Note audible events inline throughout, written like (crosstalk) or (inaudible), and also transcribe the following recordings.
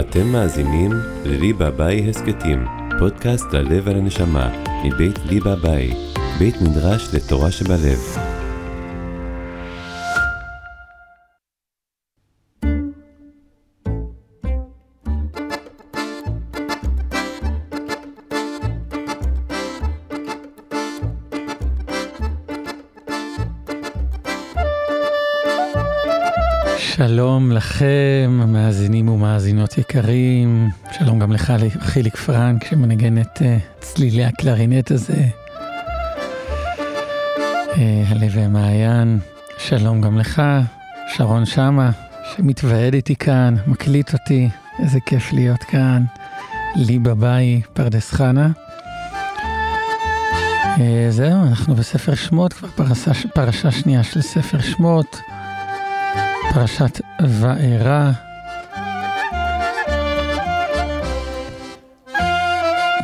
אתם מאזינים לליבה ביי הסכתים, פודקאסט ללב ולנשמה, מבית ליבה ביי, בית מדרש לתורה שבלב. שלום לכם, מאזינים ומאזינות יקרים. שלום גם לך, חיליק פרנק, שמנגן את uh, צלילי הקלרינט הזה. Uh, הלב ומעיין. שלום גם לך, שרון שמה, שמתוועד איתי כאן, מקליט אותי, איזה כיף להיות כאן. לי בביי, פרדס חנה. Uh, זהו, אנחנו בספר שמות, כבר פרשה, פרשה שנייה של ספר שמות. פרשת וארא.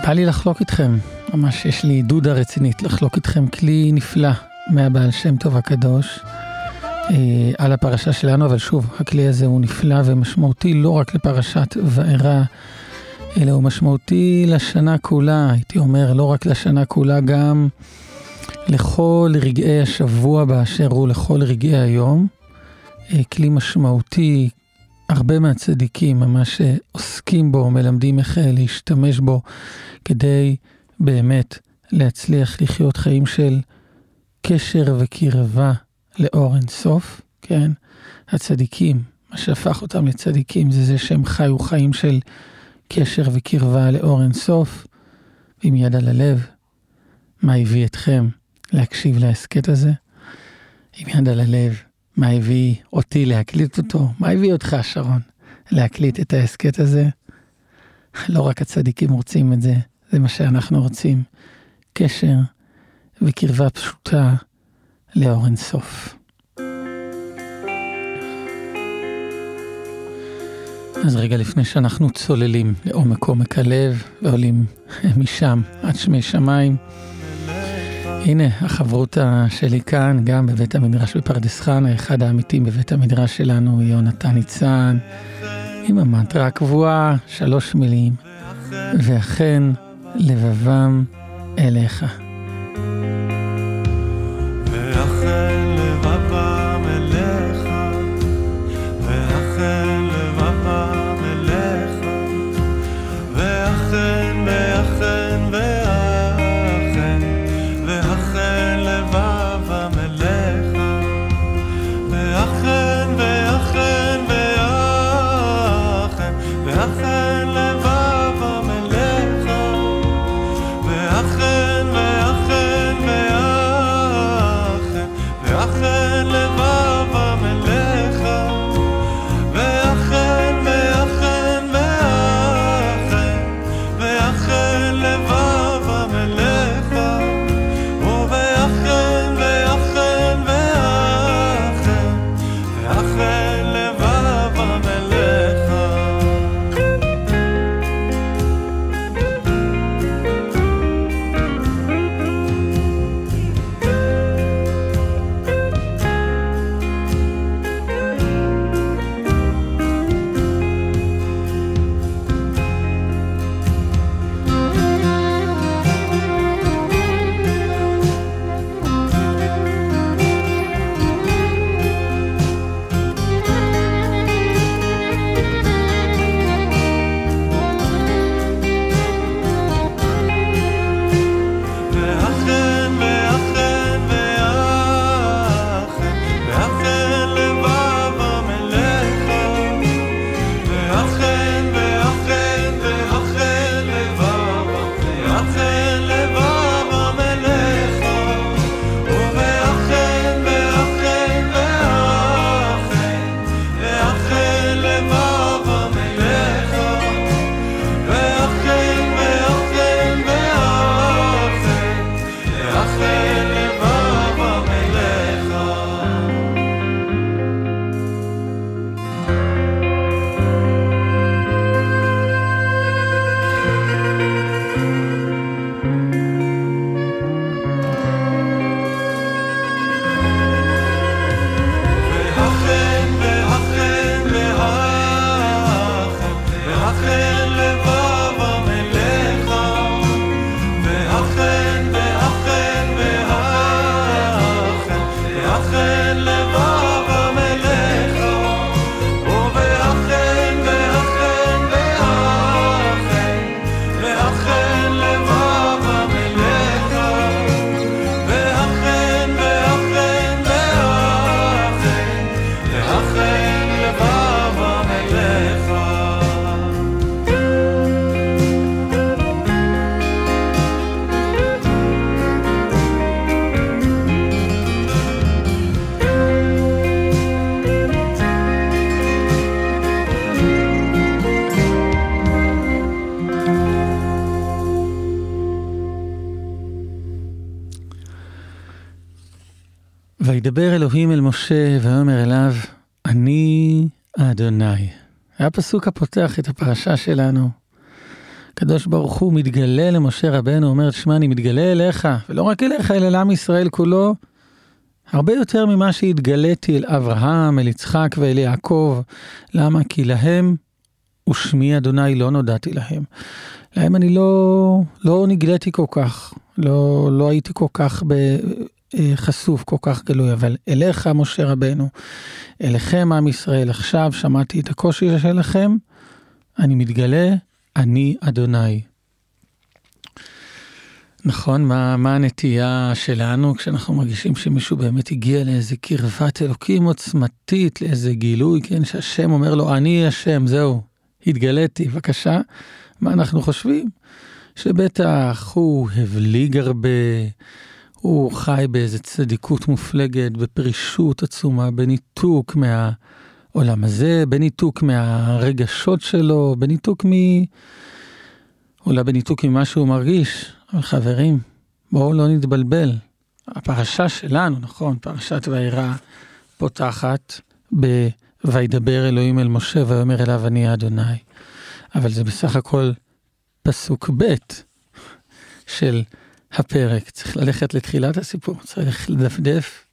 בא לי לחלוק איתכם, ממש יש לי דודה רצינית לחלוק איתכם כלי נפלא מהבעל שם טוב הקדוש אה, על הפרשה שלנו, אבל שוב, הכלי הזה הוא נפלא ומשמעותי לא רק לפרשת וארא, אלא הוא משמעותי לשנה כולה, הייתי אומר, לא רק לשנה כולה, גם לכל רגעי השבוע באשר הוא, לכל רגעי היום. כלי משמעותי, הרבה מהצדיקים ממש עוסקים בו, מלמדים איך להשתמש בו כדי באמת להצליח לחיות חיים של קשר וקרבה לאור אינסוף, כן? הצדיקים, מה שהפך אותם לצדיקים זה זה שהם חיו חיים של קשר וקרבה לאור אינסוף, עם יד על הלב. מה הביא אתכם להקשיב להסכת הזה? עם יד על הלב. מה הביא אותי להקליט אותו? מה הביא אותך, שרון, להקליט את ההסכת הזה? לא רק הצדיקים רוצים את זה, זה מה שאנחנו רוצים. קשר וקרבה פשוטה לאור אינסוף. אז רגע לפני שאנחנו צוללים לעומק עומק הלב ועולים משם עד שמי שמיים, הנה, החברותה שלי כאן, גם בבית המדרש בפרדס חנה, אחד העמיתים בבית המדרש שלנו, יונתן ניצן, עם המנטרה הקבועה, שלוש מילים, ואכן לבבם אליך. וידבר אלוהים אל משה ויאמר אליו, אני אדוני. היה פסוק הפותח את הפרשה שלנו. הקדוש ברוך הוא מתגלה למשה רבנו, אומר, שמע, אני מתגלה אליך, ולא רק אליך, אלא לעם ישראל כולו, הרבה יותר ממה שהתגליתי אל אברהם, אל יצחק ואל יעקב. למה? כי להם ושמי אדוני לא נודעתי להם. להם אני לא, לא נגליתי כל כך, לא, לא הייתי כל כך ב, חשוף, כל כך גלוי, אבל אליך, משה רבנו, אליכם, עם ישראל, עכשיו שמעתי את הקושי שלכם, אני מתגלה, אני אדוני. נכון, מה, מה הנטייה שלנו כשאנחנו מרגישים שמישהו באמת הגיע לאיזה קרבת אלוקים עוצמתית, לאיזה גילוי, כן, שהשם אומר לו, אני השם, זהו, התגליתי, בבקשה. מה אנחנו חושבים? שבטח הוא הבליג הרבה, הוא חי באיזה צדיקות מופלגת, בפרישות עצומה, בניתוק מהעולם הזה, בניתוק מהרגשות שלו, בניתוק מ... אולי בניתוק ממה שהוא מרגיש. אבל חברים, בואו לא נתבלבל. הפרשה שלנו, נכון, פרשת וירא פותחת ב... וידבר אלוהים אל משה ויאמר אליו אני אדוני. אבל זה בסך הכל פסוק ב' של הפרק. צריך ללכת לתחילת הסיפור, צריך לדפדף.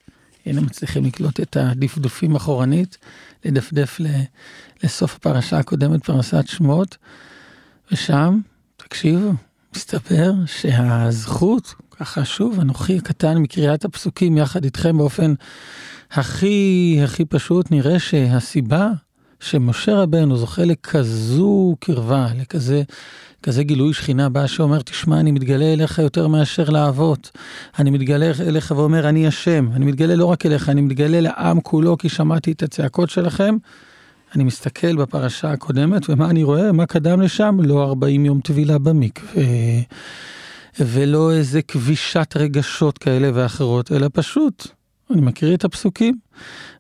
הנה מצליחים לקלוט את הדפדופים אחורנית, לדפדף לסוף הפרשה הקודמת, פרשת שמות, ושם, תקשיבו, מסתבר שהזכות, ככה שוב, אנוכי הקטן מקריאת הפסוקים יחד איתכם באופן הכי הכי פשוט, נראה שהסיבה שמשה רבנו זוכה לכזו קרבה, לכזה כזה גילוי שכינה בא שאומר, תשמע, אני מתגלה אליך יותר מאשר לאבות. אני מתגלה אליך ואומר, אני השם. אני מתגלה לא רק אליך, אני מתגלה לעם כולו, כי שמעתי את הצעקות שלכם. אני מסתכל בפרשה הקודמת, ומה אני רואה? מה קדם לשם? לא 40 יום טבילה במקווה, ולא איזה כבישת רגשות כאלה ואחרות, אלא פשוט, אני מקריא את הפסוקים.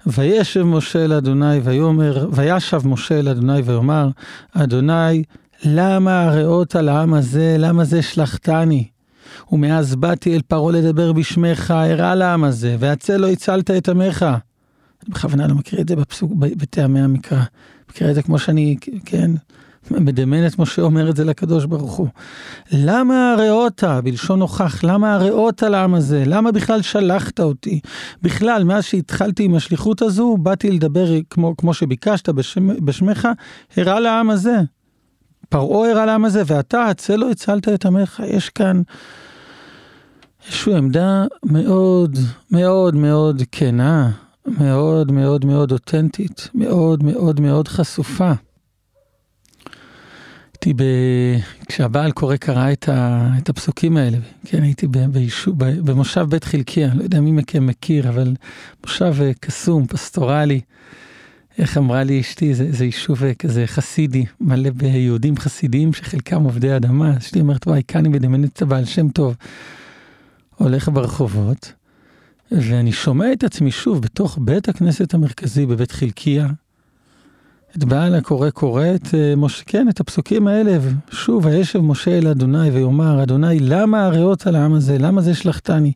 וישב משה אל אדוני ויאמר, וישב משה אל אדוני ויאמר, אדוני למה הרעות על העם הזה, למה זה שלחתני? ומאז באתי אל פרעה לדבר בשמך, הרע לעם הזה, והצל לא הצלת את עמך. אני בכוונה לא מכיר את זה בפסוק, בטעמי המקרא. מכיר את זה כמו שאני, כן, מדמיין את משה אומר את זה לקדוש ברוך הוא. למה הרעותה, בלשון נוכח, למה הרעותה לעם הזה? למה בכלל שלחת אותי? בכלל, מאז שהתחלתי עם השליחות הזו, באתי לדבר כמו, כמו שביקשת בשם, בשמך, הרע לעם הזה. פרעה הראה לעם הזה, ואתה הצל לא הצלת את עמך. יש כאן איזושהי עמדה מאוד מאוד מאוד כנה, מאוד מאוד מאוד אותנטית, מאוד מאוד מאוד חשופה. הייתי ב... כשהבעל קורא קרא את, ה... את הפסוקים האלה, כן, הייתי ביישוב, במושב בית חלקיה, לא יודע מי מכם מכיר, אבל מושב אה, קסום, פסטורלי. איך אמרה לי אשתי, זה, זה יישוב אה, כזה חסידי, מלא ביהודים חסידיים שחלקם עובדי אדמה. אשתי אומרת, וואי, כאן אני מדמיינת את הבעל שם טוב. הולך ברחובות, ואני שומע את עצמי שוב בתוך בית הכנסת המרכזי בבית חלקיה. את בעל הקורא קורא את אה, משה, כן, את הפסוקים האלה, שוב, הישב משה אל אדוני ויאמר, אדוני, למה הריאות על העם הזה? למה זה שלחתני?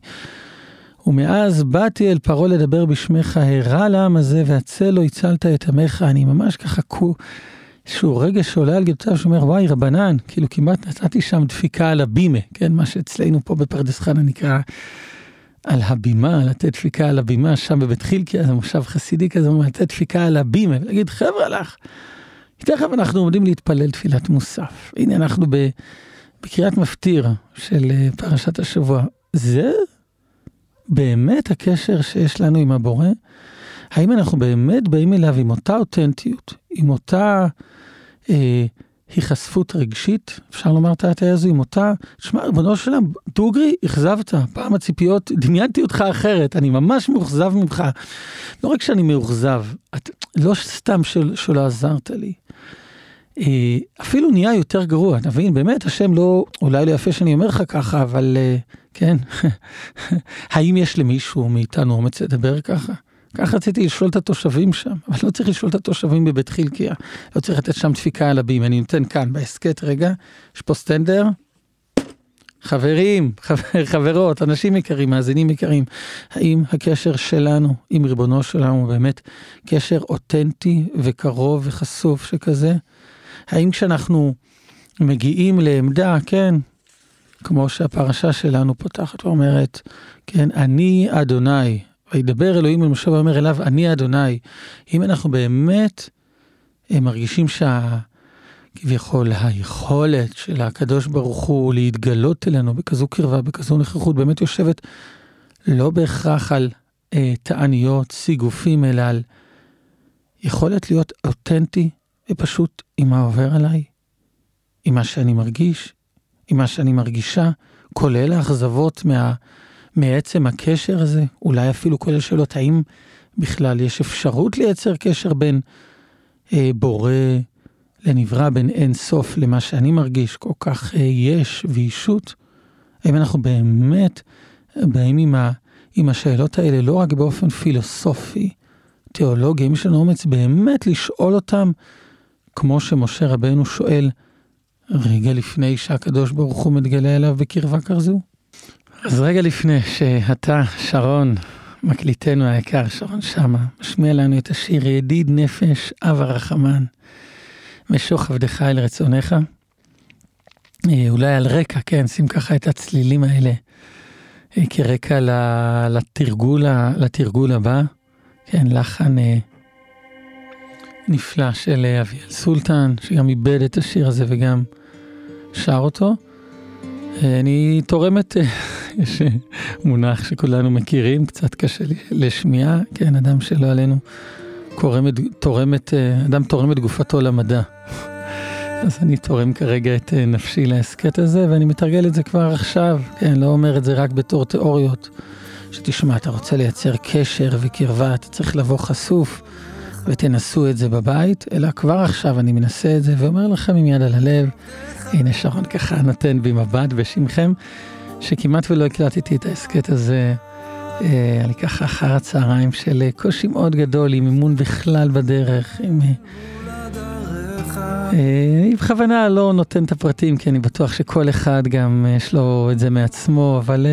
ומאז באתי אל פרעה לדבר בשמך, הרע לעם הזה, והצל לא הצלת את עמך. אני ממש ככה קו, איזשהו רגע שעולה על גדותיו, שאומר, וואי, רבנן, כאילו כמעט נתתי שם דפיקה על הבימה, כן, מה שאצלנו פה בפרדס חנה נקרא על הבימה, לתת דפיקה על הבימה, שם בבית חילקי, זה מושב חסידי כזה, לתת דפיקה על הבימה, ולהגיד, חבר'ה לך, תכף אנחנו עומדים להתפלל תפילת מוסף. הנה אנחנו בקריאת מפטיר של אה, פרשת השבוע. זה באמת הקשר שיש לנו עם הבורא? האם אנחנו באמת באים אליו עם אותה אותנטיות, עם אותה אה, היחשפות רגשית, אפשר לומר את ההטעיה הזו, עם אותה, שמע, ריבונו של עולם, דוגרי, אכזבת, פעם הציפיות, דמיינתי אותך אחרת, אני ממש מאוכזב ממך. לא רק שאני מאוכזב, את, לא סתם של, שלא עזרת לי. אה, אפילו נהיה יותר גרוע, אתה מבין? באמת, השם לא, אולי לא יפה שאני אומר לך ככה, אבל אה, כן, (laughs) האם יש למישהו מאיתנו אומץ לדבר ככה? כך רציתי לשאול את התושבים שם, אבל לא צריך לשאול את התושבים בבית חלקיה, לא צריך לתת שם דפיקה על הבים, אני נותן כאן בהסכת רגע, יש פה סטנדר. חברים, חבר, חברות, אנשים יקרים, מאזינים יקרים, האם הקשר שלנו עם ריבונו שלנו הוא באמת קשר אותנטי וקרוב וחשוף שכזה? האם כשאנחנו מגיעים לעמדה, כן, כמו שהפרשה שלנו פותחת ואומרת, כן, אני אדוני, וידבר אלוהים אל משה ואומר אליו, אני אדוני. אם אנחנו באמת אה, מרגישים שה... כביכול היכולת של הקדוש ברוך הוא להתגלות אלינו בכזו קרבה, בכזו נוכחות, באמת יושבת לא בהכרח על אה, תעניות, סיגופים, אלא על יכולת להיות אותנטי ופשוט עם מה עובר עליי, עם מה שאני מרגיש, עם מה שאני מרגישה, כולל האכזבות מה... מעצם הקשר הזה, אולי אפילו כולל שאלות, האם בכלל יש אפשרות לייצר קשר בין אה, בורא לנברא, בין אין סוף למה שאני מרגיש, כל כך אה, יש וישות? האם אנחנו באמת באים עם, ה, עם השאלות האלה לא רק באופן פילוסופי, תיאולוגי, האם יש לנו אומץ באמת לשאול אותם, כמו שמשה רבנו שואל רגע לפני שהקדוש ברוך הוא מתגלה אליו בקרבה כזו? אז רגע לפני שאתה, שרון, מקליטנו היקר, שרון שמה, משמיע לנו את השיר ידיד נפש, אב הרחמן, משוך עבדך אל רצונך. אה, אולי על רקע, כן, שים ככה את הצלילים האלה אה, כרקע לתרגול, לתרגול הבא. כן, לחן אה, נפלא של אביאל סולטן, שגם איבד את השיר הזה וגם שר אותו. אני תורמת, (laughs) יש מונח שכולנו מכירים, קצת קשה לשמיעה, כן, אדם שלא עלינו, קורמת, תורמת, אדם תורם את גופתו למדע. (laughs) אז אני תורם כרגע את נפשי להסכת הזה, ואני מתרגל את זה כבר עכשיו, כן, לא אומר את זה רק בתור תיאוריות. שתשמע, אתה רוצה לייצר קשר וקרבה, אתה צריך לבוא חשוף, ותנסו את זה בבית, אלא כבר עכשיו אני מנסה את זה, ואומר לכם עם יד על הלב, הנה שרון ככה נותן בי מבט בשמכם, שכמעט ולא הקלטתי את ההסכת הזה. אה, אני ככה אחר הצהריים של אה, קושי מאוד גדול, עם אימון בכלל בדרך, עם... אה, אני בכוונה לא נותן את הפרטים, כי אני בטוח שכל אחד גם יש לו את זה מעצמו, אבל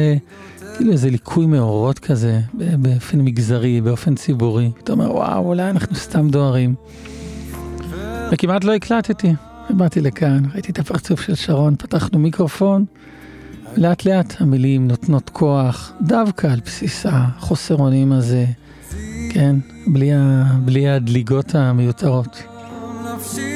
כאילו איזה ליקוי מאורות כזה, באופן מגזרי, באופן ציבורי. אתה אומר, וואו, אולי אנחנו סתם דוהרים. וכמעט לא הקלטתי. באתי לכאן, ראיתי את הפרצוף של שרון, פתחנו מיקרופון, לאט לאט המילים נותנות כוח, דווקא על בסיס החוסר אונים הזה, כן? בלי, ה, בלי הדליגות המיותרות. מחמד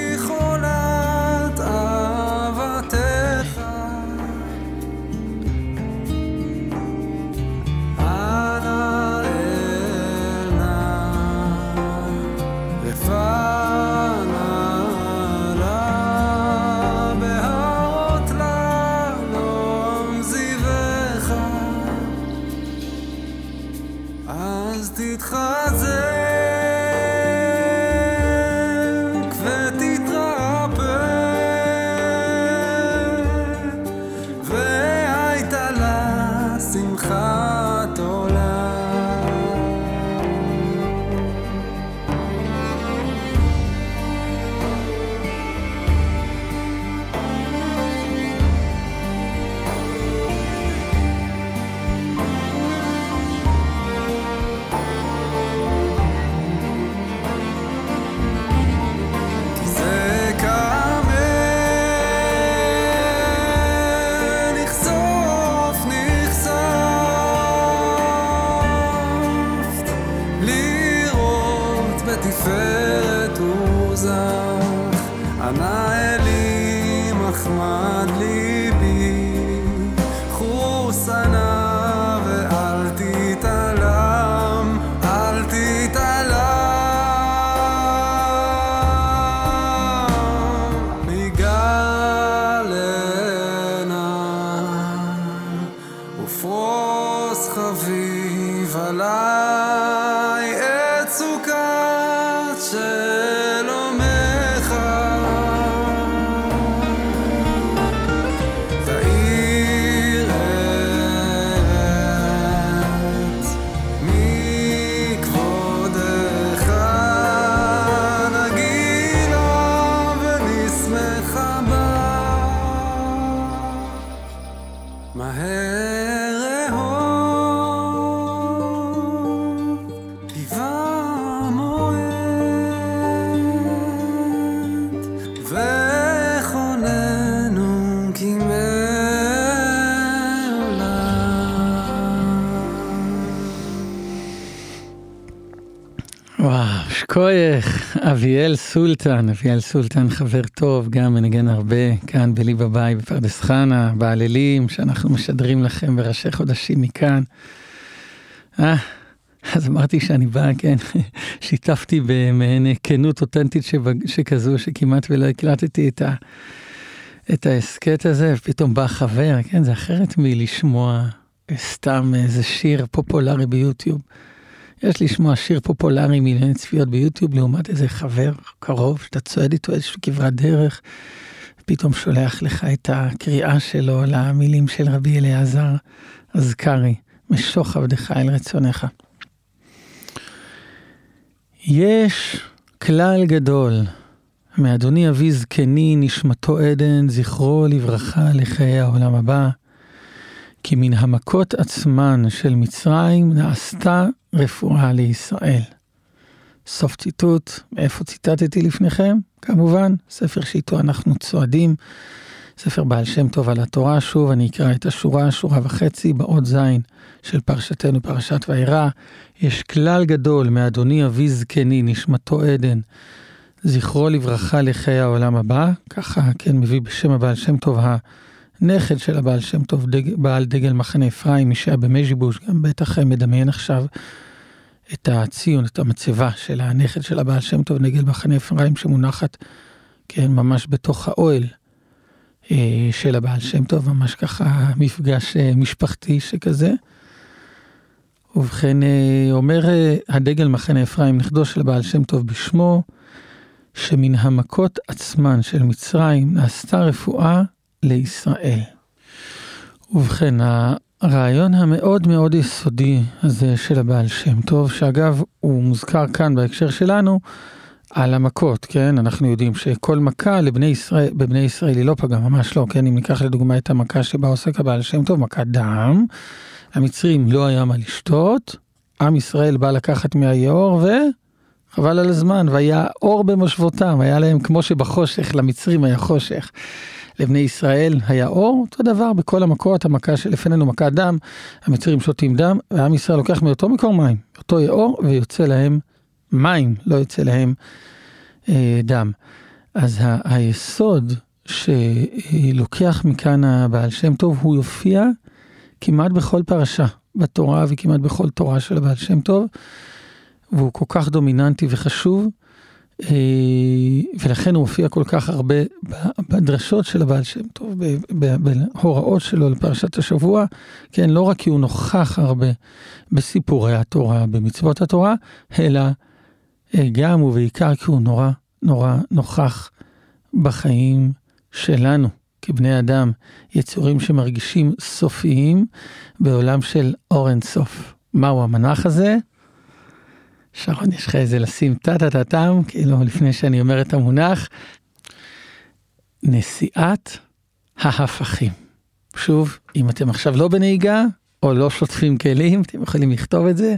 אביאל סולטן, אביאל סולטן חבר טוב, גם מנגן הרבה, כאן בלי בבית בפרדס חנה, בעללים, שאנחנו משדרים לכם בראשי חודשים מכאן. אה, אז אמרתי שאני בא, כן, (laughs) שיתפתי במעין כנות אותנטית שכזו, שכמעט ולא הקלטתי את, ה, את ההסכת הזה, ופתאום בא חבר, כן, זה אחרת מלשמוע סתם איזה שיר פופולרי ביוטיוב. יש לשמוע שיר פופולרי מיליוני צפיות ביוטיוב לעומת איזה חבר קרוב שאתה צועד איתו איזושהי כברת דרך, פתאום שולח לך את הקריאה שלו למילים של רבי אליעזר אזכרי, משוך עבדך אל רצונך. יש כלל גדול, מאדוני אבי זקני, נשמתו עדן, זכרו לברכה לחיי העולם הבא. כי מן המכות עצמן של מצרים נעשתה רפואה לישראל. סוף ציטוט, מאיפה ציטטתי לפניכם? כמובן, ספר שאיתו אנחנו צועדים, ספר בעל שם טוב על התורה, שוב אני אקרא את השורה, שורה וחצי, באות זין של פרשתנו, פרשת וירא. יש כלל גדול מאדוני אבי זקני, נשמתו עדן, זכרו לברכה לחיי העולם הבא, ככה כן מביא בשם הבעל שם טוב נכד של הבעל שם טוב, דג, בעל דגל מחנה אפרים, מי שהיה במז'יבוש, גם בטח מדמיין עכשיו את הציון, את המצבה של הנכד של הבעל שם טוב, דגל מחנה אפרים, שמונחת, כן, ממש בתוך האוהל אה, של הבעל שם טוב, ממש ככה מפגש אה, משפחתי שכזה. ובכן, אה, אומר אה, הדגל מחנה אפרים, נכדו של הבעל שם טוב בשמו, שמן המכות עצמן של מצרים נעשתה רפואה לישראל. ובכן, הרעיון המאוד מאוד יסודי הזה של הבעל שם טוב, שאגב, הוא מוזכר כאן בהקשר שלנו, על המכות, כן? אנחנו יודעים שכל מכה לבני ישראל, בבני ישראל היא לא פגעה, ממש לא, כן? אם ניקח לדוגמה את המכה שבה עוסק הבעל שם טוב, מכת דם, המצרים לא היה מה לשתות, עם ישראל בא לקחת מהיאור ו... חבל על הזמן, והיה אור במושבותם, היה להם כמו שבחושך, למצרים היה חושך. לבני ישראל היה אור, אותו דבר בכל המכות, המכה שלפנינו מכת דם, המצרים שותים דם, ועם ישראל לוקח מאותו מקור מים, אותו יאור, ויוצא להם מים, לא יוצא להם אה, דם. אז ה- היסוד שלוקח מכאן הבעל שם טוב, הוא יופיע כמעט בכל פרשה בתורה וכמעט בכל תורה של הבעל שם טוב, והוא כל כך דומיננטי וחשוב. אה, ולכן הוא מופיע כל כך הרבה בדרשות של הבעל שם טוב, בהוראות שלו לפרשת השבוע, כן, לא רק כי הוא נוכח הרבה בסיפורי התורה, במצוות התורה, אלא אה, גם ובעיקר כי הוא נורא נורא נוכח בחיים שלנו, כבני אדם, יצורים שמרגישים סופיים בעולם של אור אינסוף. מהו המנח הזה? שרון, יש לך איזה לשים טה-טה-טה-טם, כאילו לפני שאני אומר את המונח, נשיאת ההפכים. שוב, אם אתם עכשיו לא בנהיגה, או לא שוטפים כלים, אתם יכולים לכתוב את זה.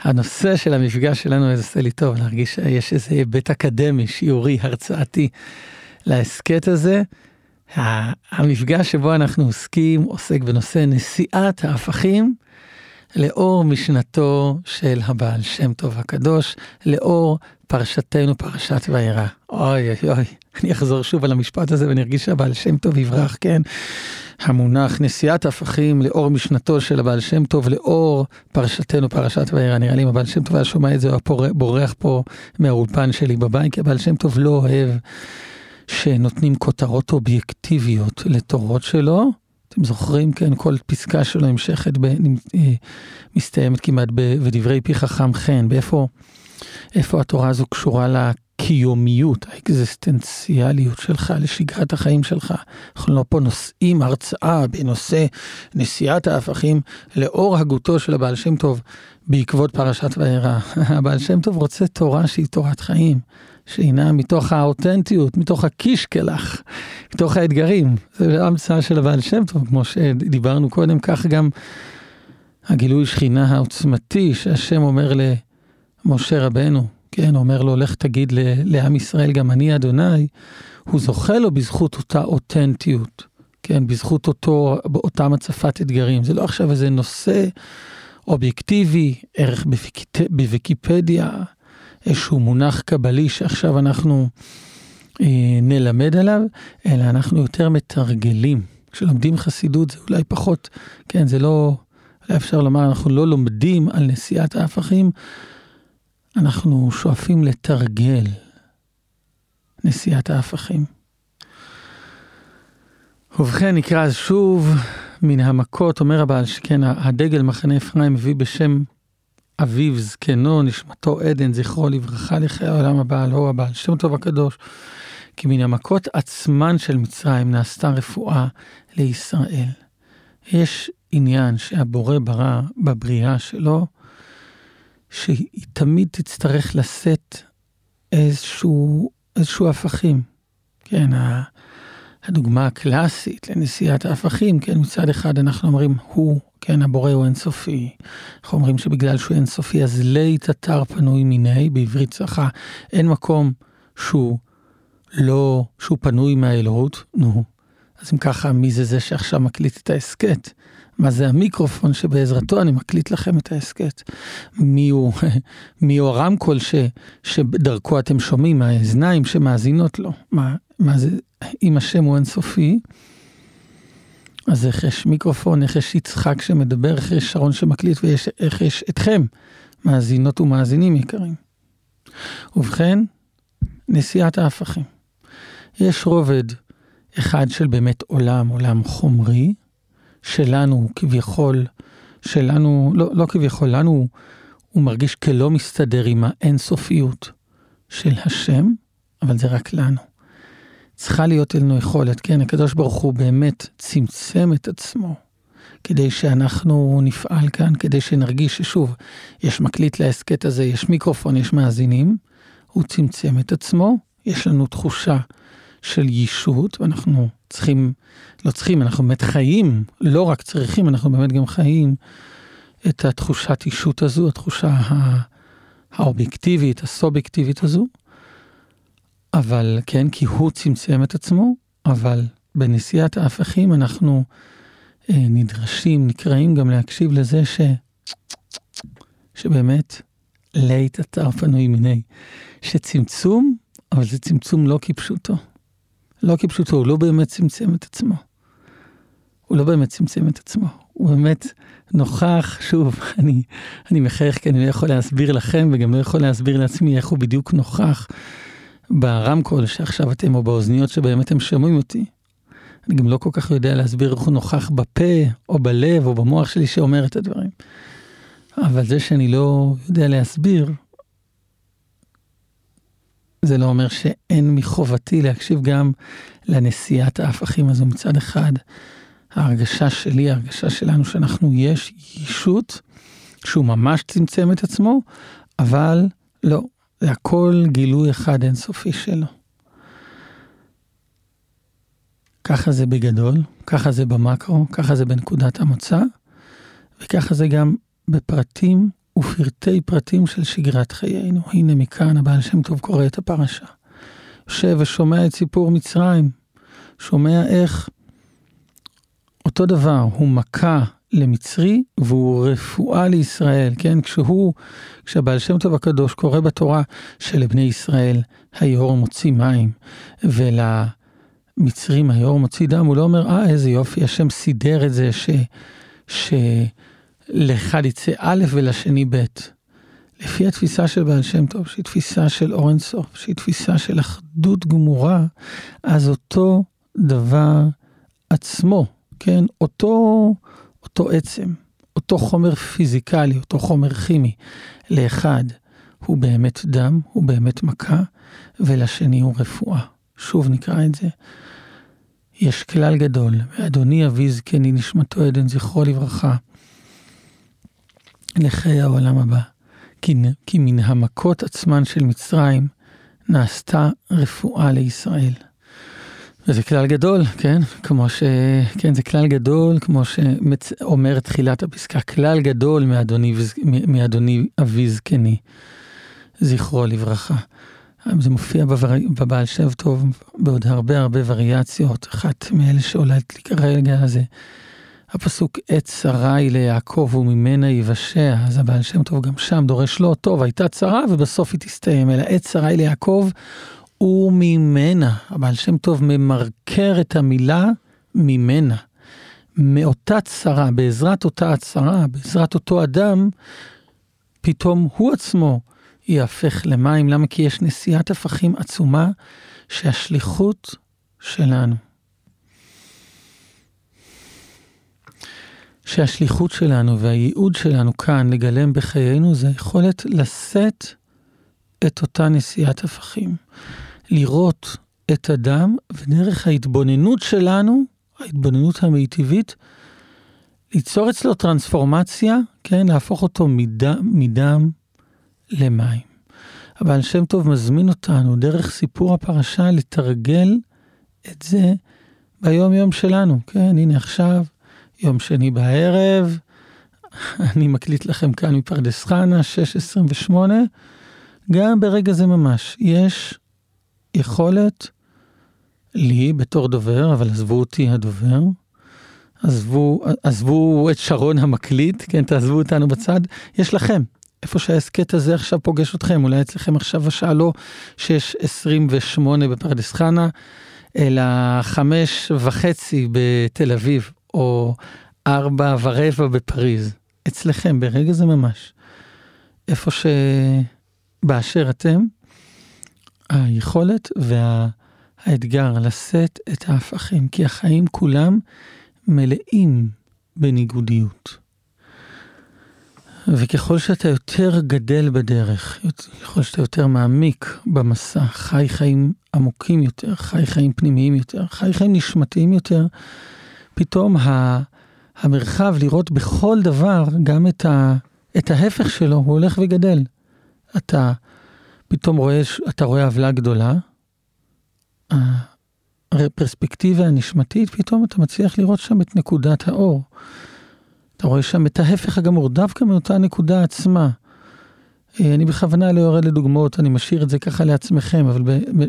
הנושא של המפגש שלנו, זה עושה לי טוב להרגיש שיש איזה היבט אקדמי, שיעורי, הרצאתי להסכת הזה. המפגש שבו אנחנו עוסקים עוסק בנושא נשיאת ההפכים. לאור משנתו של הבעל שם טוב הקדוש, לאור פרשתנו, פרשת וירא. אוי אוי אוי, אני אחזור שוב על המשפט הזה ואני ארגיש שהבעל שם טוב יברח, כן? המונח נשיאת הפכים לאור משנתו של הבעל שם טוב, לאור פרשתנו, פרשת וירא. נראה לי אם הבעל שם טוב היה שומע את זה, הוא היה בורח פה מהאולפן שלי בבית, כי הבעל שם טוב לא אוהב שנותנים כותרות אובייקטיביות לתורות שלו. אתם זוכרים, כן, כל פסקה שלו נמשכת, ב, אה, מסתיימת כמעט ב, ודברי פי חכם חן, באיפה איפה התורה הזו קשורה לקיומיות, האקזיסטנציאליות שלך, לשגרת החיים שלך. אנחנו לא פה נושאים הרצאה בנושא נשיאת ההפכים לאור הגותו של הבעל שם טוב בעקבות פרשת וירא. (laughs) הבעל שם טוב רוצה תורה שהיא תורת חיים. שהינה מתוך האותנטיות, מתוך הקישקלח, מתוך האתגרים. זה המצאה של הבעל שם טוב, כמו שדיברנו קודם, כך גם הגילוי שכינה העוצמתי שהשם אומר למשה רבנו, כן, אומר לו, לך תגיד לעם ישראל, גם אני אדוני, הוא זוכה לו בזכות אותה אותנטיות, כן, בזכות אותו, אותה מצפת אתגרים. זה לא עכשיו איזה נושא אובייקטיבי, ערך בוויקיפדיה, איזשהו מונח קבלי שעכשיו אנחנו אה, נלמד עליו, אלא אנחנו יותר מתרגלים. כשלומדים חסידות זה אולי פחות, כן, זה לא, אולי אפשר לומר, אנחנו לא לומדים על נשיאת ההפכים, אנחנו שואפים לתרגל נשיאת ההפכים. ובכן, נקרא אז שוב מן המכות, אומר הבעל שכן, הדגל מחנה אפרים מביא בשם אביו זקנו, נשמתו עדן, זכרו לברכה לחיי העולם הבא, לא הבעל, שם טוב הקדוש. כי מן המכות עצמן של מצרים נעשתה רפואה לישראל. יש עניין שהבורא ברא בבריאה שלו, שהיא תמיד תצטרך לשאת איזשהו, איזשהו הפכים. כן, הדוגמה הקלאסית לנשיאת ההפכים, כן, מצד אחד אנחנו אומרים, הוא, כן, הבורא הוא אינסופי. אנחנו אומרים שבגלל שהוא אינסופי, אז לית אתר פנוי מיני, בעברית צחה, אין מקום שהוא לא, שהוא פנוי מהאלוהות, נו. אז אם ככה, מי זה זה שעכשיו מקליט את ההסכת? מה זה המיקרופון שבעזרתו אני מקליט לכם את ההסכת? מי הוא, (laughs) מי הוא הרמקול ש, שדרכו אתם שומעים, האזניים שמאזינות לו? מה, מה זה, אם השם הוא אינסופי, אז איך יש מיקרופון, איך יש יצחק שמדבר, איך יש שרון שמקליט ואיך יש אתכם, מאזינות ומאזינים יקרים. ובכן, נשיאת ההפכים. יש רובד אחד של באמת עולם, עולם חומרי, שלנו כביכול, שלנו, לא, לא כביכול, לנו הוא מרגיש כלא מסתדר עם האינסופיות של השם, אבל זה רק לנו. צריכה להיות לנו יכולת, כן, הקדוש ברוך הוא באמת צמצם את עצמו כדי שאנחנו נפעל כאן, כדי שנרגיש ששוב, יש מקליט להסכת הזה, יש מיקרופון, יש מאזינים, הוא צמצם את עצמו, יש לנו תחושה של יישות, ואנחנו צריכים, לא צריכים, אנחנו באמת חיים, לא רק צריכים, אנחנו באמת גם חיים את התחושת אישות הזו, התחושה האובייקטיבית, הסובייקטיבית הזו. אבל כן, כי הוא צמצם את עצמו, אבל בנשיאת ההפכים אנחנו אה, נדרשים, נקראים גם להקשיב לזה ש... שבאמת לית אתר פנוי מיני, שצמצום, אבל זה צמצום לא כפשוטו. לא כפשוטו, הוא לא באמת צמצם את עצמו. הוא לא באמת צמצם את עצמו, הוא באמת נוכח, שוב, (laughs) אני, אני מחייך כי אני לא יכול להסביר לכם וגם לא יכול להסביר לעצמי איך הוא בדיוק נוכח ברמקול שעכשיו אתם, או באוזניות שבהם אתם שומעים אותי. אני גם לא כל כך יודע להסביר איך הוא נוכח בפה, או בלב, או במוח שלי שאומר את הדברים. אבל זה שאני לא יודע להסביר, זה לא אומר שאין מחובתי להקשיב גם לנשיאת ההפכים הזו מצד אחד. ההרגשה שלי, ההרגשה שלנו שאנחנו יש ישות שהוא ממש צמצם את עצמו, אבל לא, זה הכל גילוי אחד אינסופי שלו. ככה זה בגדול, ככה זה במקרו, ככה זה בנקודת המוצא, וככה זה גם בפרטים ופרטי פרטים של שגרת חיינו. הנה מכאן הבעל שם טוב קורא את הפרשה. יושב ושומע את סיפור מצרים, שומע איך אותו דבר, הוא מכה למצרי והוא רפואה לישראל, כן? כשהוא, כשהבעל שם טוב הקדוש קורא בתורה שלבני ישראל היאור מוציא מים, ולמצרים היאור מוציא דם, הוא לא אומר, אה, איזה יופי, השם סידר את זה ש... שלאחד יצא א' ולשני ב'. לפי התפיסה של בעל שם טוב, שהיא תפיסה של אורן סוף, שהיא תפיסה של אחדות גמורה, אז אותו דבר עצמו, כן? אותו... אותו עצם, אותו חומר פיזיקלי, אותו חומר כימי, לאחד הוא באמת דם, הוא באמת מכה, ולשני הוא רפואה. שוב נקרא את זה. יש כלל גדול, ואדוני אבי זקני נשמתו עדן זכרו לברכה, לחיי העולם הבא. כי, כי מן המכות עצמן של מצרים נעשתה רפואה לישראל. וזה כלל גדול, כן? כמו ש... כן, זה כלל גדול, כמו שאומר תחילת הפסקה, כלל גדול מאדוני, מאדוני אבי זקני, זכרו לברכה. זה מופיע בבר... בבעל שם טוב בעוד הרבה הרבה וריאציות, אחת מאלה שעולה לי כרגע זה הפסוק עת צרה היא ליעקב וממנה יבשע, אז הבעל שם טוב גם שם דורש לא טוב, הייתה צרה ובסוף היא תסתיים, אלא עת צרה היא ליעקב וממנה. הבעל שם טוב ממרקר את המילה ממנה. מאותה צרה, בעזרת אותה הצרה, בעזרת אותו אדם, פתאום הוא עצמו ייהפך למים. למה? כי יש נשיאת הפכים עצומה שהשליחות שלנו, שהשליחות שלנו והייעוד שלנו כאן לגלם בחיינו זה היכולת לשאת את אותה נשיאת הפכים. לראות את הדם, ודרך ההתבוננות שלנו, ההתבוננות המיטיבית, ליצור אצלו טרנספורמציה, כן, להפוך אותו מדם, מדם למים. אבל שם טוב מזמין אותנו דרך סיפור הפרשה לתרגל את זה ביום יום שלנו, כן, הנה עכשיו, יום שני בערב, (laughs) אני מקליט לכם כאן מפרדס חנה, 6.28, גם ברגע זה ממש, יש יכולת לי בתור דובר, אבל עזבו אותי הדובר, עזבו, עזבו את שרון המקליט, כן, תעזבו אותנו בצד, יש לכם. איפה שההסכת הזה עכשיו פוגש אתכם, אולי אצלכם עכשיו השעה לא 6.28 בפרדס חנה, אלא חמש וחצי בתל אביב, או ארבע ורבע בפריז. אצלכם, ברגע זה ממש. איפה שבאשר אתם, היכולת והאתגר לשאת את ההפכים, כי החיים כולם מלאים בניגודיות. וככל שאתה יותר גדל בדרך, ככל שאתה יותר מעמיק במסע, חי חיים עמוקים יותר, חי חיים פנימיים יותר, חי חיים נשמתיים יותר, פתאום המרחב לראות בכל דבר גם את, ה, את ההפך שלו, הוא הולך וגדל. אתה פתאום רואה, אתה רואה עוולה גדולה, הפרספקטיבה הנשמתית, פתאום אתה מצליח לראות שם את נקודת האור. אתה רואה שם את ההפך הגמור, דווקא מאותה נקודה עצמה. אה, אני בכוונה לא יורד לדוגמאות, אני משאיר את זה ככה לעצמכם, אבל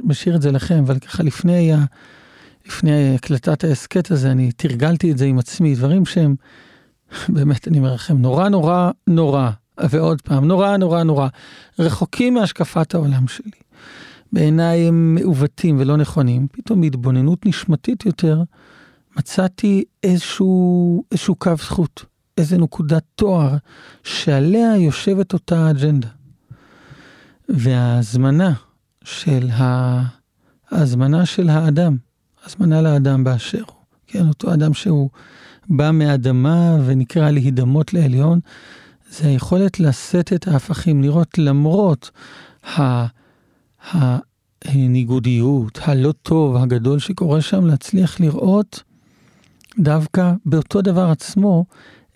משאיר את זה לכם, אבל ככה לפני, ה, לפני הקלטת ההסכת הזה, אני תרגלתי את זה עם עצמי, דברים שהם, (laughs) באמת, אני אומר לכם, נורא נורא נורא, ועוד פעם, נורא נורא נורא, רחוקים מהשקפת העולם שלי. בעיניי הם מעוותים ולא נכונים, פתאום בהתבוננות נשמתית יותר, מצאתי איזשהו, איזשהו קו זכות, איזה נקודת תואר שעליה יושבת אותה אג'נדה. וההזמנה של, ה... ההזמנה של האדם, הזמנה לאדם באשר הוא, כן, אותו אדם שהוא בא מאדמה ונקרא להידמות לעליון, זה היכולת לשאת את ההפכים, לראות למרות ה... הניגודיות, הלא טוב הגדול שקורה שם, להצליח לראות דווקא באותו דבר עצמו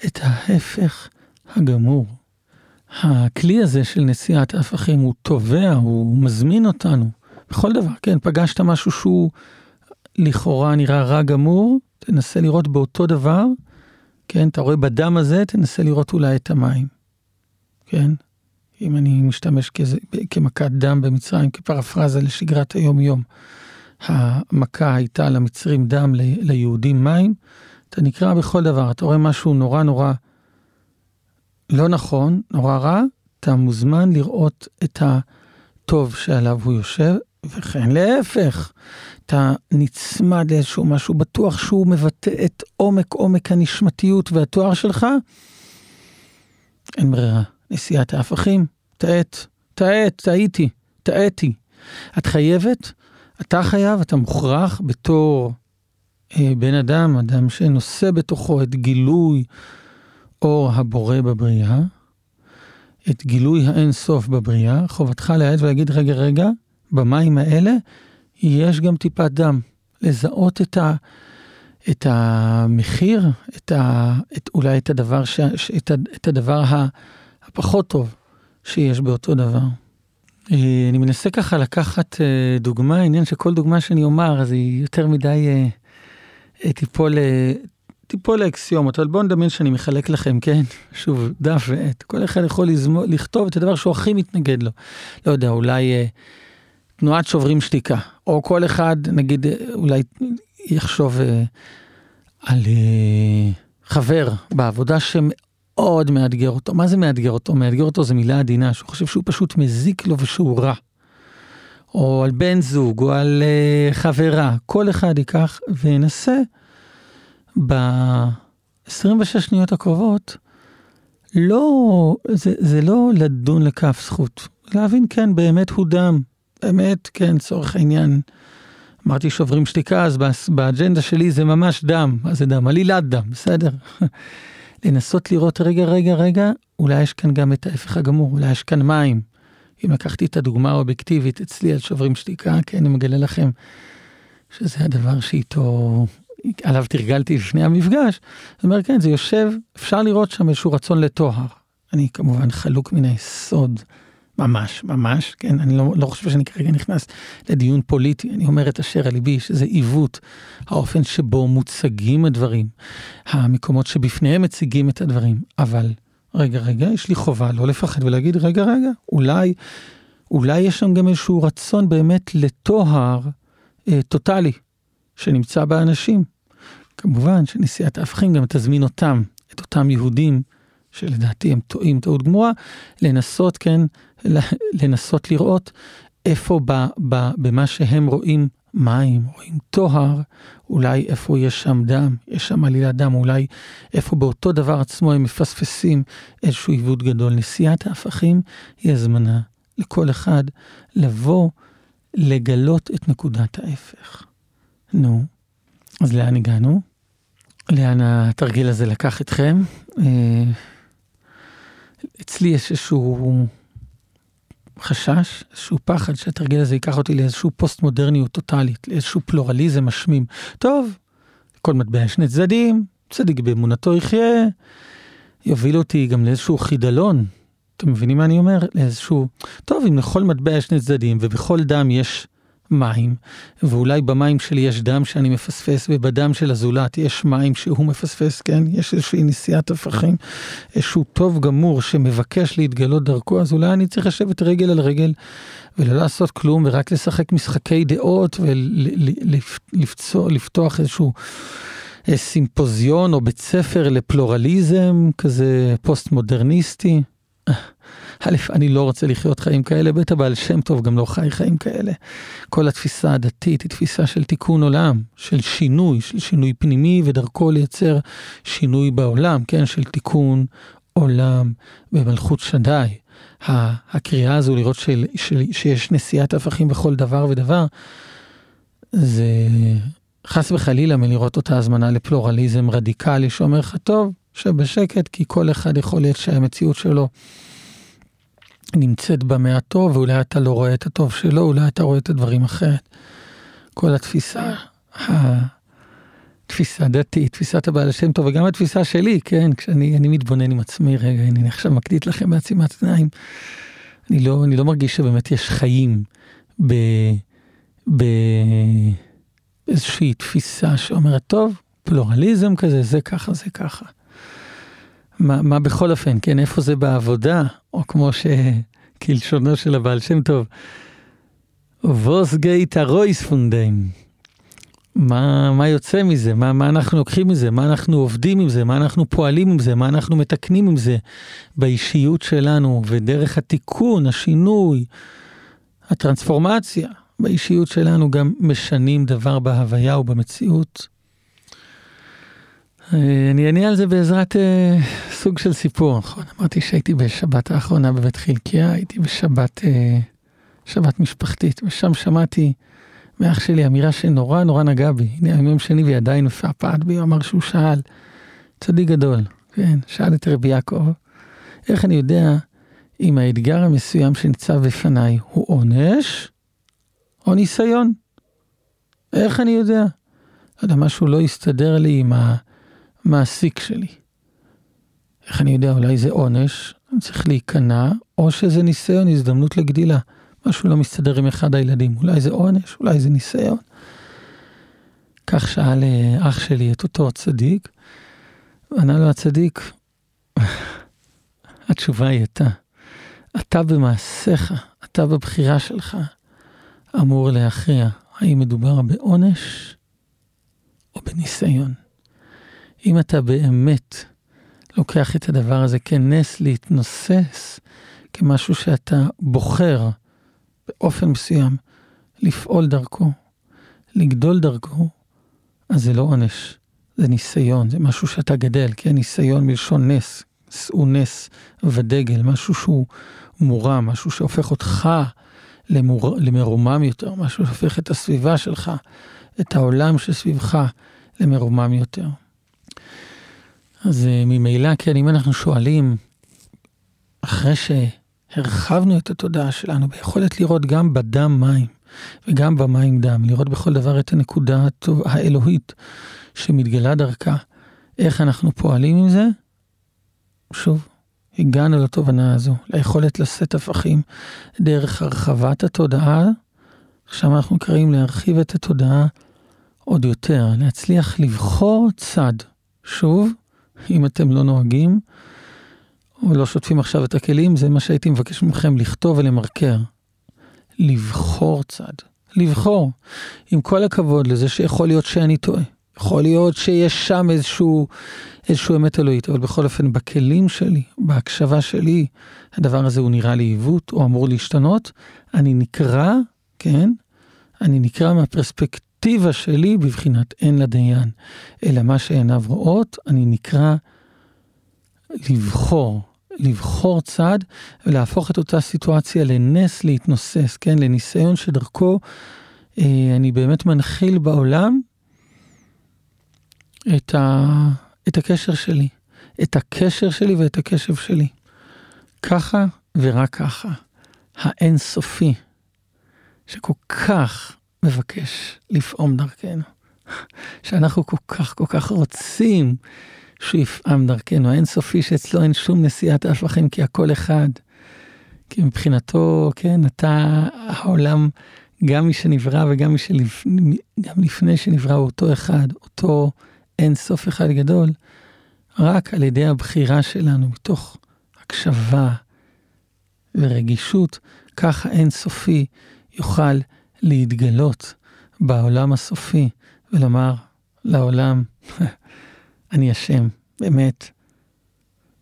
את ההפך הגמור. הכלי הזה של נשיאת ההפכים הוא תובע, הוא מזמין אותנו בכל דבר, כן, פגשת משהו שהוא לכאורה נראה רע גמור, תנסה לראות באותו דבר, כן, אתה רואה בדם הזה, תנסה לראות אולי את המים, כן? אם אני משתמש כזה, כמכת דם במצרים, כפרפרזה לשגרת היום-יום. המכה הייתה למצרים דם, ליהודים מים. אתה נקרא בכל דבר, אתה רואה משהו נורא נורא לא נכון, נורא רע, אתה מוזמן לראות את הטוב שעליו הוא יושב, וכן להפך, אתה נצמד לאיזשהו משהו, בטוח שהוא מבטא את עומק עומק הנשמתיות והתואר שלך, אין ברירה. נשיאת ההפכים, טעית, טעית, טעיתי, טעיתי. את חייבת, אתה חייב, אתה מוכרח בתור אה, בן אדם, אדם שנושא בתוכו את גילוי אור הבורא בבריאה, את גילוי האין סוף בבריאה, חובתך להעט ולהגיד, רגע, רגע, במים האלה יש גם טיפת דם. לזהות את, ה, את המחיר, את ה, את, אולי את הדבר, ש, את, את הדבר הפחות טוב שיש באותו דבר. אה, אני מנסה ככה לקחת אה, דוגמה, העניין שכל דוגמה שאני אומר, אז היא יותר מדי אה, תיפול, תיפול לאקסיומות, אבל בואו נדמיין שאני מחלק לכם, כן? (laughs) שוב, דף ועט. כל אחד יכול לזמו, לכתוב את הדבר שהוא הכי מתנגד לו. לא יודע, אולי תנועת שוברים שתיקה, או כל אחד, נגיד, אולי יחשוב על חבר בעבודה שמאוד מאתגר אותו. מה זה מאתגר אותו? מאתגר אותו זו מילה עדינה, שהוא חושב שהוא פשוט מזיק לו ושהוא רע. או על בן זוג, או על uh, חברה, כל אחד ייקח וינסה ב-26 שניות הקרובות, לא, זה, זה לא לדון לכף זכות, להבין כן, באמת הוא דם, באמת, כן, צורך העניין. אמרתי שוברים שתיקה, אז באג'נדה שלי זה ממש דם, מה זה דם? עלילת דם, בסדר? (laughs) לנסות לראות, רגע, רגע, רגע, אולי יש כאן גם את ההפך הגמור, אולי יש כאן מים. אם לקחתי את הדוגמה האובייקטיבית אצלי על שוברים שתיקה, כן, אני מגלה לכם שזה הדבר שאיתו, עליו תרגלתי לפני המפגש. זאת אומרת, כן, זה יושב, אפשר לראות שם איזשהו רצון לטוהר. אני כמובן חלוק מן היסוד, ממש, ממש, כן, אני לא, לא חושב שאני כרגע נכנס לדיון פוליטי, אני אומר את אשר על ליבי, שזה עיוות, האופן שבו מוצגים הדברים, המקומות שבפניהם מציגים את הדברים, אבל רגע, רגע, יש לי חובה לא לפחד ולהגיד, רגע, רגע, אולי, אולי יש שם גם איזשהו רצון באמת לטוהר אה, טוטאלי שנמצא באנשים. כמובן שנשיאת ההפכים גם תזמין אותם, את אותם יהודים, שלדעתי הם טועים טעות גמורה, לנסות, כן, לנסות לראות איפה ב, ב, במה שהם רואים מים, רואים טוהר, אולי איפה יש שם דם, יש שם עלילת דם, אולי איפה באותו דבר עצמו הם מפספסים איזשהו עיוות גדול. נשיאת ההפכים היא הזמנה לכל אחד לבוא לגלות את נקודת ההפך. נו, אז לאן הגענו? לאן התרגיל הזה לקח אתכם? אה, אצלי יש איזשהו חשש, איזשהו פחד שהתרגיל הזה ייקח אותי לאיזשהו פוסט מודרניות טוטאלית, לאיזשהו פלורליזם משמים. טוב, כל מטבע שני צדדים, צדיק באמונתו יחיה, יוביל אותי גם לאיזשהו חידלון. אתם מבינים מה אני אומר? לאיזשהו... טוב, אם לכל מטבע יש שני צדדים ובכל דם יש מים, ואולי במים שלי יש דם שאני מפספס, ובדם של הזולת יש מים שהוא מפספס, כן? יש איזושהי נשיאת הפכים, איזשהו טוב גמור שמבקש להתגלות דרכו, אז אולי אני צריך לשבת רגל על רגל ולא לעשות כלום, ורק לשחק משחקי דעות ולפתוח איזשהו... אה, סימפוזיון או בית ספר לפלורליזם כזה פוסט מודרניסטי. א', אני לא רוצה לחיות חיים כאלה, ב', הבעל שם טוב גם לא חי חיים כאלה. כל התפיסה הדתית היא תפיסה של תיקון עולם, של שינוי, של שינוי פנימי ודרכו לייצר שינוי בעולם, כן, של תיקון עולם במלכות שדי. הקריאה הזו לראות של, של, שיש נשיאת הפכים בכל דבר ודבר, זה חס וחלילה מלראות אותה הזמנה לפלורליזם רדיקלי שאומר לך, טוב, שבשקט, כי כל אחד יכול להיות שהמציאות שלו נמצאת במאה הטוב, ואולי אתה לא רואה את הטוב שלו, אולי אתה רואה את הדברים אחרת. כל התפיסה, התפיסה הדתית, תפיסת הבעל השם טוב, וגם התפיסה שלי, כן, כשאני מתבונן עם עצמי, רגע, אני עכשיו מקליט לכם בעצימת עיניים, אני לא, אני לא מרגיש שבאמת יש חיים ב... באיזושהי תפיסה שאומרת, טוב, פלורליזם כזה, זה ככה, זה ככה. מה, מה בכל אופן, כן, איפה זה בעבודה, או כמו שכלשונו של הבעל שם טוב, ווס גייט הרויס פונדיין. מה, מה יוצא מזה? מה, מה אנחנו לוקחים מזה? מה אנחנו עובדים עם זה? מה אנחנו פועלים עם זה? מה אנחנו מתקנים עם זה באישיות שלנו ודרך התיקון, השינוי, הטרנספורמציה באישיות שלנו גם משנים דבר בהוויה ובמציאות אני אענה על זה בעזרת אה, סוג של סיפור, נכון? אמרתי שהייתי בשבת האחרונה בבית חלקיה, הייתי בשבת, אה, שבת משפחתית, ושם שמעתי מאח שלי אמירה שנורא נורא נגעה בי. הנה, היום יום שני והיא עדיין מפעפעת בי, הוא אמר שהוא שאל, צדיק גדול, כן, שאל את רבי יעקב, איך אני יודע אם האתגר המסוים שניצב בפניי הוא עונש או ניסיון? איך אני יודע? לא יודע, משהו לא הסתדר לי עם ה... המעסיק שלי. איך אני יודע, אולי זה עונש, אני צריך להיכנע, או שזה ניסיון, הזדמנות לגדילה. משהו לא מסתדר עם אחד הילדים, אולי זה עונש, אולי זה ניסיון. כך שאל אה, אח שלי את אותו צדיק, ענה לו הצדיק, (laughs) התשובה היא אתה. אתה במעשיך, אתה בבחירה שלך, אמור להכריע האם מדובר בעונש או בניסיון. אם אתה באמת לוקח את הדבר הזה כנס להתנוסס, כמשהו שאתה בוחר באופן מסוים לפעול דרכו, לגדול דרכו, אז זה לא עונש, זה ניסיון, זה משהו שאתה גדל, כן? ניסיון מלשון נס, הוא נס ודגל, משהו שהוא מורם, משהו שהופך אותך למור... למרומם יותר, משהו שהופך את הסביבה שלך, את העולם שסביבך, למרומם יותר. אז אה, ממילא, כן, אם אנחנו שואלים, אחרי שהרחבנו את התודעה שלנו ביכולת לראות גם בדם מים וגם במים דם, לראות בכל דבר את הנקודה האלוהית שמתגלה דרכה, איך אנחנו פועלים עם זה? שוב, הגענו לתובנה הזו, ליכולת לשאת הפכים דרך הרחבת התודעה. עכשיו אנחנו קוראים להרחיב את התודעה עוד יותר, להצליח לבחור צד. שוב, אם אתם לא נוהגים, או לא שוטפים עכשיו את הכלים, זה מה שהייתי מבקש מכם לכתוב ולמרקר. לבחור צד. לבחור. עם כל הכבוד לזה שיכול להיות שאני טועה. יכול להיות שיש שם איזשהו, איזשהו אמת אלוהית, אבל בכל אופן בכלים שלי, בהקשבה שלי, הדבר הזה הוא נראה לי עיוות, או אמור להשתנות. אני נקרא, כן, אני נקרא מהפרספקטיבה שלי בבחינת אין לדיין, אלא מה שעיניו רואות, אני נקרא לבחור, לבחור צד ולהפוך את אותה סיטואציה לנס להתנוסס, כן, לניסיון שדרכו אה, אני באמת מנחיל בעולם את, ה, את הקשר שלי, את הקשר שלי ואת הקשב שלי. ככה ורק ככה, האינסופי, שכל כך מבקש לפעום דרכנו, שאנחנו כל כך כל כך רוצים שהוא יפעם דרכנו, האינסופי שאצלו אין שום נשיאת הפכים כי הכל אחד. כי מבחינתו, כן, אתה, העולם, גם מי שנברא וגם מי שלפני, גם לפני שנברא הוא אותו אחד, אותו אין סוף אחד גדול, רק על ידי הבחירה שלנו, מתוך הקשבה ורגישות, ככה אין סופי יוכל להתגלות בעולם הסופי ולומר לעולם, (laughs) אני אשם, באמת.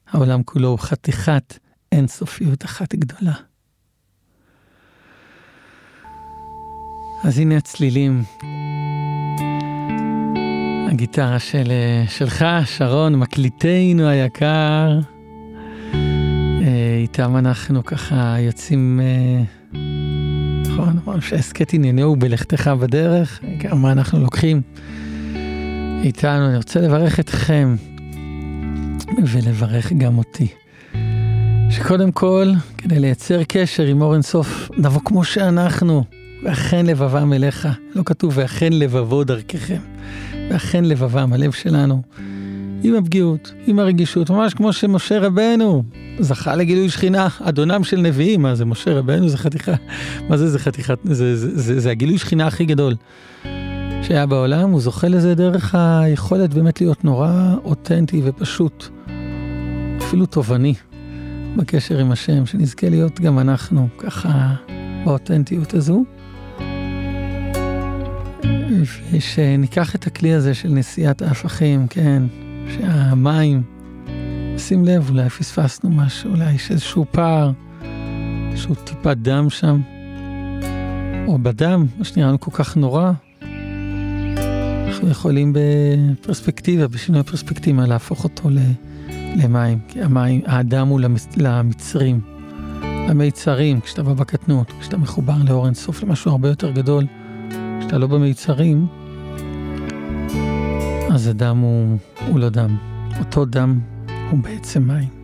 העולם כולו הוא חתיכת אין סופיות אחת גדולה. אז הנה הצלילים הגיטרה של, אה, שלך, שרון, מקליטנו היקר. אה, איתם אנחנו ככה יוצאים, נכון, אמרנו שההסכת עניינהו בלכתך בדרך, גם מה אנחנו לוקחים איתנו. אני רוצה לברך אתכם ולברך גם אותי. שקודם כל, כדי לייצר קשר עם אור אינסוף, נבוא כמו שאנחנו, ואכן לבבם אליך. לא כתוב ואכן לבבו דרככם. ואכן לבבם, הלב שלנו, עם הפגיעות, עם הרגישות, ממש כמו שמשה רבנו זכה לגילוי שכינה, אדונם של נביאים, מה זה משה רבנו? זה חתיכה, מה זה זה חתיכת, זה, זה, זה, זה, הגילוי שכינה הכי גדול שהיה בעולם, הוא זוכה לזה דרך היכולת באמת להיות נורא אותנטי ופשוט, אפילו תובעני, בקשר עם השם, שנזכה להיות גם אנחנו ככה באותנטיות הזו. ושניקח את הכלי הזה של נשיאת הפכים, כן, שהמים, שים לב, אולי פספסנו משהו, אולי יש איזשהו פער, איזשהו טיפת דם שם, או בדם, מה שנראה לנו כל כך נורא. אנחנו יכולים בפרספקטיבה, בשינוי הפרספקטיבה, להפוך אותו למים, כי המים, האדם הוא למצרים, למיצרים, כשאתה בא בקטנות, כשאתה מחובר לאור אינסוף, למשהו הרבה יותר גדול. כשאתה לא במיצרים, אז הדם הוא, הוא לא דם. אותו דם הוא בעצם מים.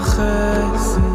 חן